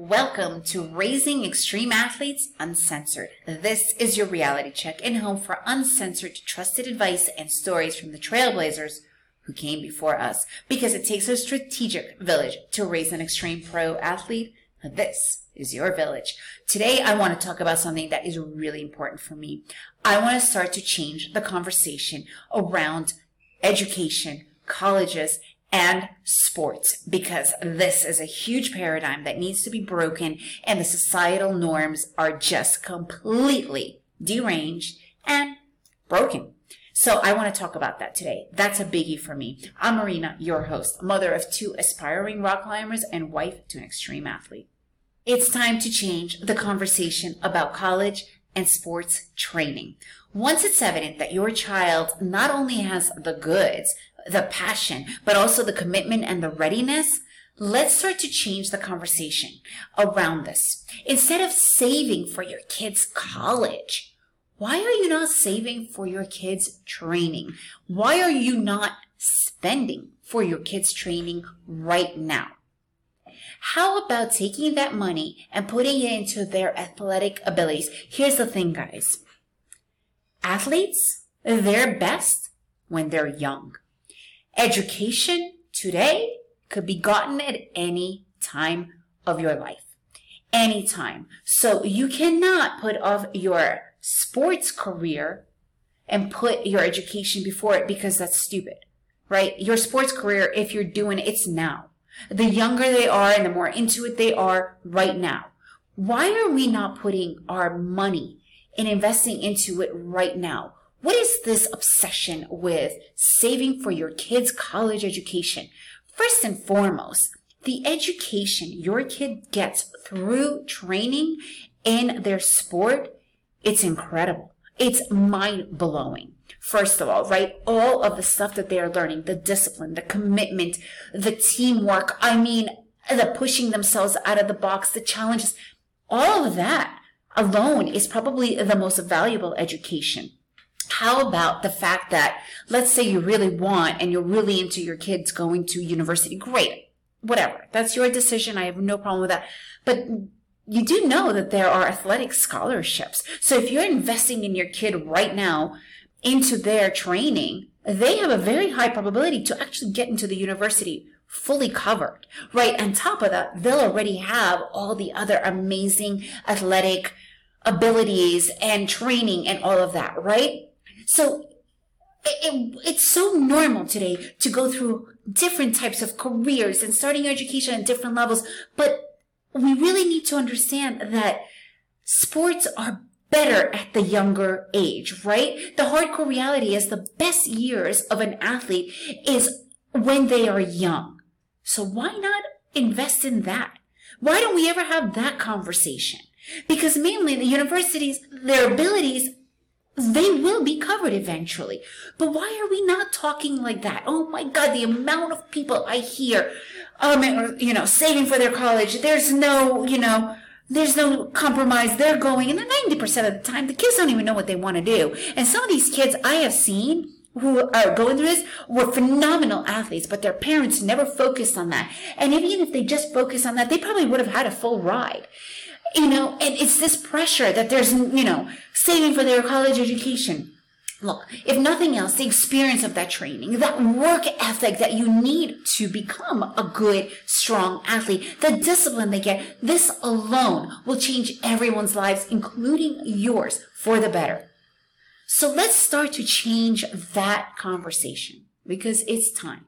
Welcome to Raising Extreme Athletes Uncensored. This is your reality check and home for uncensored, trusted advice and stories from the trailblazers who came before us. Because it takes a strategic village to raise an extreme pro athlete. This is your village. Today, I want to talk about something that is really important for me. I want to start to change the conversation around education, colleges, and sports because this is a huge paradigm that needs to be broken and the societal norms are just completely deranged and broken. So I want to talk about that today. That's a biggie for me. I'm Marina, your host, mother of two aspiring rock climbers and wife to an extreme athlete. It's time to change the conversation about college and sports training. Once it's evident that your child not only has the goods, the passion, but also the commitment and the readiness, let's start to change the conversation around this. Instead of saving for your kids' college, why are you not saving for your kids' training? Why are you not spending for your kids' training right now? How about taking that money and putting it into their athletic abilities? Here's the thing, guys. Athletes, they're best when they're young. Education today could be gotten at any time of your life. Anytime. So you cannot put off your sports career and put your education before it because that's stupid, right? Your sports career, if you're doing it, it's now. The younger they are and the more into it they are right now. Why are we not putting our money and investing into it right now? What is this obsession with saving for your kids' college education? First and foremost, the education your kid gets through training in their sport, it's incredible. It's mind blowing. First of all, right? All of the stuff that they are learning, the discipline, the commitment, the teamwork. I mean, the pushing themselves out of the box, the challenges, all of that alone is probably the most valuable education how about the fact that, let's say you really want and you're really into your kids going to university? Great. Whatever. That's your decision. I have no problem with that. But you do know that there are athletic scholarships. So if you're investing in your kid right now into their training, they have a very high probability to actually get into the university fully covered, right? On top of that, they'll already have all the other amazing athletic abilities and training and all of that, right? So it, it's so normal today to go through different types of careers and starting your education at different levels. But we really need to understand that sports are better at the younger age, right? The hardcore reality is the best years of an athlete is when they are young. So why not invest in that? Why don't we ever have that conversation? Because mainly the universities, their abilities they will be covered eventually. But why are we not talking like that? Oh my God, the amount of people I hear, um, you know, saving for their college. There's no, you know, there's no compromise. They're going, and 90% of the time, the kids don't even know what they want to do. And some of these kids I have seen who are going through this were phenomenal athletes, but their parents never focused on that. And even if they just focused on that, they probably would have had a full ride you know, and it's this pressure that there's, you know, saving for their college education. Look, if nothing else, the experience of that training, that work ethic that you need to become a good, strong athlete, the discipline they get, this alone will change everyone's lives, including yours, for the better. So let's start to change that conversation because it's time.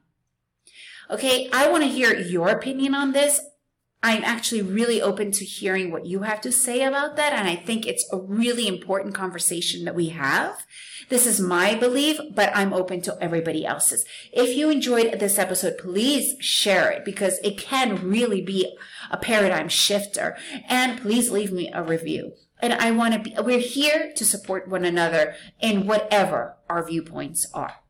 Okay, I want to hear your opinion on this. I'm actually really open to hearing what you have to say about that. And I think it's a really important conversation that we have. This is my belief, but I'm open to everybody else's. If you enjoyed this episode, please share it because it can really be a paradigm shifter. And please leave me a review. And I want to be, we're here to support one another in whatever our viewpoints are.